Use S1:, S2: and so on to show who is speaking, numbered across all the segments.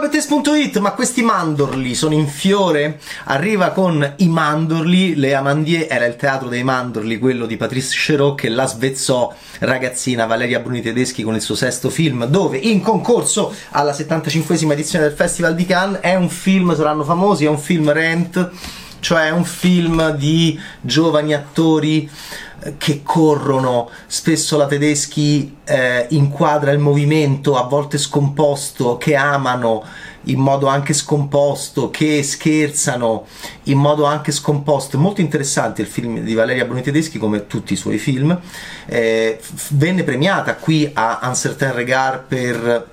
S1: Bettes.it, ma questi mandorli sono in fiore? Arriva con i mandorli, le Amandier era il teatro dei mandorli, quello di Patrice Chéreau che la svezzò ragazzina Valeria Bruni Tedeschi con il suo sesto film, dove in concorso alla 75esima edizione del Festival di Cannes è un film, saranno famosi, è un film Rent, cioè un film di giovani attori che corrono, spesso la Tedeschi eh, inquadra il movimento a volte scomposto, che amano in modo anche scomposto, che scherzano in modo anche scomposto. È molto interessante il film di Valeria Bruni Tedeschi, come tutti i suoi film. Eh, venne premiata qui a Uncertain Regard per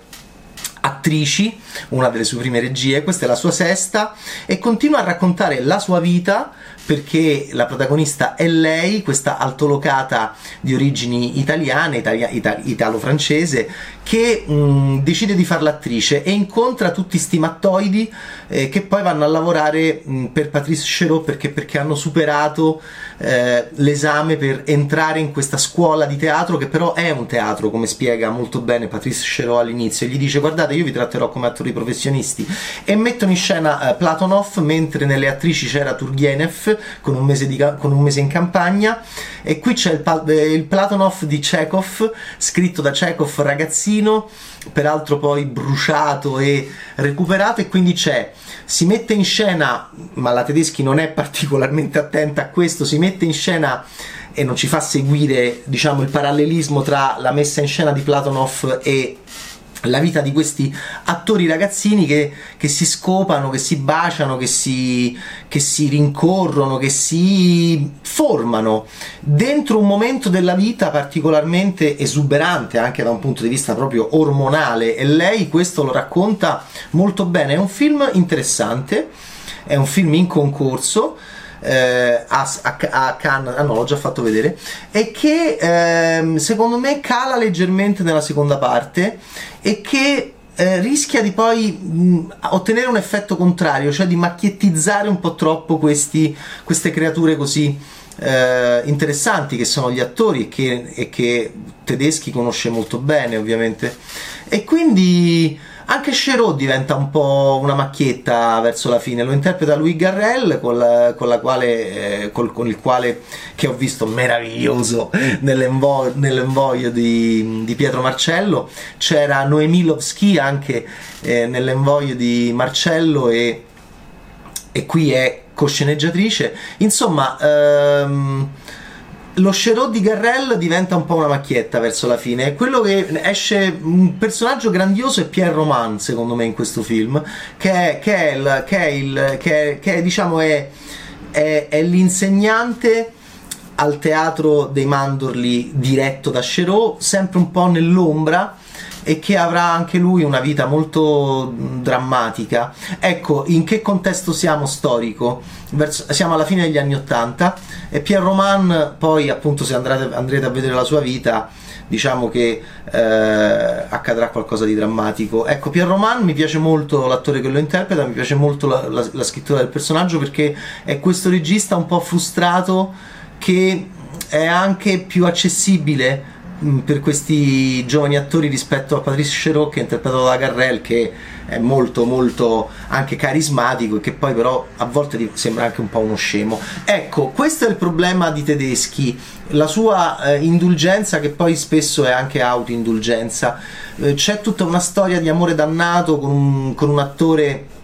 S1: attrici, una delle sue prime regie, questa è la sua sesta, e continua a raccontare la sua vita perché la protagonista è lei, questa altolocata di origini italiane, italia, ita, italo-francese, che mh, mm, decide di fare l'attrice e incontra tutti sti mattoidi eh, che poi vanno a lavorare mh, mm, per Patrice Chéreau perché, perché hanno superato eh, l'esame per entrare in questa scuola di teatro che però è un teatro, come spiega molto bene Patrice Chéreau all'inizio, e gli dice guardate io vi tratterò come attori professionisti. E mettono in scena eh, Platonov mentre nelle attrici c'era Turgenev con un mese, di, con un mese in campagna. E qui c'è il, eh, il Platonov di Chekhov scritto da Chekhov ragazzino peraltro poi bruciato e recuperato. E quindi c'è si mette in scena ma la Tedeschi non è particolarmente attenta a questo si mette in scena e non ci fa seguire diciamo il parallelismo tra la messa in scena di Platonov e la vita di questi attori ragazzini che, che, si scopano, che si baciano, che si, che si rincorrono, che si formano dentro un momento della vita particolarmente esuberante anche da un punto di vista proprio ormonale e lei questo lo racconta molto bene. È un film interessante, è un film in concorso eh, a, a, a, Cannes, ah no, l'ho già fatto vedere, e che ehm, secondo me cala leggermente nella seconda parte e che eh, rischia di poi mh, ottenere un effetto contrario, cioè di macchiettizzare un po' troppo questi, queste creature così eh, interessanti che sono gli attori che, e che Tedeschi conosce molto bene ovviamente. E quindi anche Chéreau diventa un po' una macchietta verso la fine, lo interpreta Louis Garrel con, la, con, quale, eh, col, con il quale che ho visto meraviglioso nell'envo- nell'envoio di, di, Pietro Marcello, c'era Noemi Lovski anche eh, nell'envoio di Marcello e, e qui è cosceneggiatrice, insomma... Ehm, lo Sherrod di Garrel diventa un po' una macchietta verso la fine. Quello che esce un personaggio grandioso è Pierre Roman, secondo me, in questo film, che è, che è, il, che è, il, che è, che è diciamo, è, è, l'insegnante al teatro dei mandorli diretto da Sherot, sempre un po' nell'ombra e che avrà anche lui una vita molto drammatica. Ecco, in che contesto siamo storico? Verso, siamo alla fine degli anni Ottanta e Pierre Roman, poi appunto se andrete, andrete a vedere la sua vita, diciamo che eh, accadrà qualcosa di drammatico. Ecco, Pierre Roman mi piace molto l'attore che lo interpreta, mi piace molto la, la, la scrittura del personaggio perché è questo regista un po' frustrato che è anche più accessibile Mm, per questi giovani attori rispetto a Patrice Chéreau che è interpretato da Garrel che è molto molto anche carismatico e che poi però a volte sembra anche un po' uno scemo. Ecco questo è il problema di Tedeschi. La sua eh, indulgenza che poi spesso è anche autoindulgenza. Eh, c'è tutta una storia di amore dannato con un, con un attore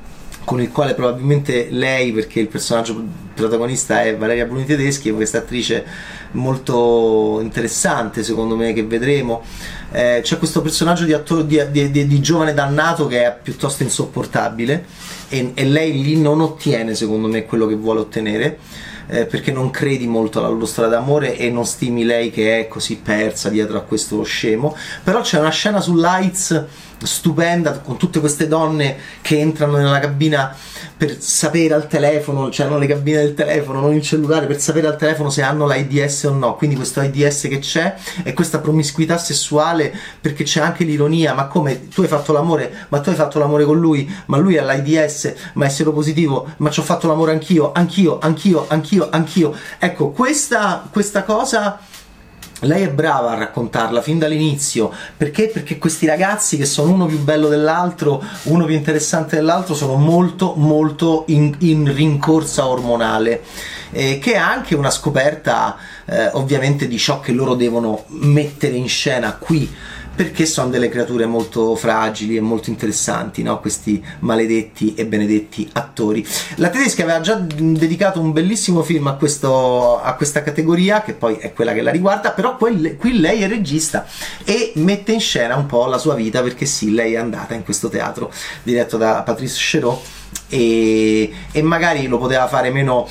S1: con il quale probabilmente lei, perché il personaggio protagonista è Valeria Bruni Tedeschi, è questa attrice molto interessante secondo me che vedremo. Eh, c'è questo personaggio di, attore, di, di, di, giovane dannato che è piuttosto insopportabile e, e lei lì non ottiene secondo me quello che vuole ottenere. Eh, perché non credi molto alla loro storia d'amore e non stimi lei che è così persa dietro a questo scemo. Però c'è una scena su Lights stupenda con tutte queste donne che entrano nella cabina per sapere al telefono, cioè hanno le cabine del telefono, non il cellulare, per sapere al telefono se hanno l'AIDS o no. Quindi questo AIDS che c'è è questa promiscuità sessuale perché c'è anche l'ironia, ma come tu hai fatto l'amore, ma tu hai fatto l'amore con lui, ma lui ha l'AIDS, ma è seropositivo, ma ci ho fatto l'amore anch'io, anch'io, anch'io, anch'io, anch'io. Ecco, questa, questa cosa lei è brava a raccontarla fin dall'inizio perché? Perché questi ragazzi che sono uno più bello dell'altro, uno più interessante dell'altro, sono molto molto in, in rincorsa ormonale, eh, che è anche una scoperta eh, ovviamente di ciò che loro devono mettere in scena qui perché sono delle creature molto fragili e molto interessanti, no? questi maledetti e benedetti attori. La tedesca aveva già dedicato un bellissimo film a, questo, a questa categoria, che poi è quella che la riguarda, però qui, qui lei è regista e mette in scena un po' la sua vita, perché sì, lei è andata in questo teatro diretto da Patrice Chéreau e, e magari lo poteva fare meno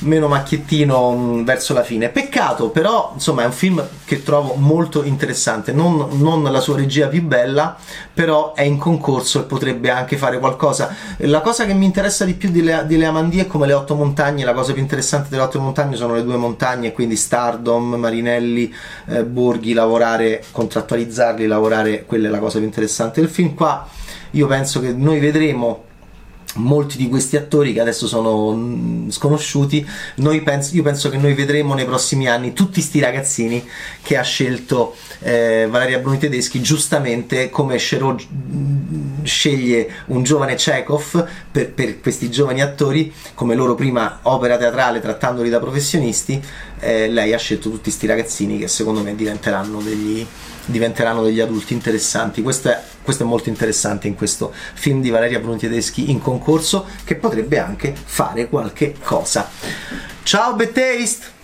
S1: meno macchiettino mh, verso la fine. Peccato, però, insomma, è un film che trovo molto interessante. Non, non, la sua regia più bella, però è in concorso e potrebbe anche fare qualcosa. La cosa che mi interessa di più di, Le, di Leamandì è come le otto montagne. La cosa più interessante delle otto montagne sono le due montagne, quindi Stardom, Marinelli, eh, Borghi, lavorare, contrattualizzarli, lavorare. Quella è la cosa più interessante del film. Qua io penso che noi vedremo molti di questi attori che adesso sono mm, sconosciuti, penso, io penso che noi vedremo nei prossimi anni tutti questi ragazzini che ha scelto eh, Valeria Bruni Tedeschi, giustamente come Cherot mm, sceglie un giovane Chekhov per, per, questi giovani attori, come loro prima opera teatrale trattandoli da professionisti, eh, lei ha scelto tutti questi ragazzini che secondo me diventeranno degli diventeranno degli adulti interessanti. Questo è, questo è molto interessante in questo film di Valeria Bruni Tedeschi in concorso che potrebbe anche fare qualche cosa. Ciao Betaste!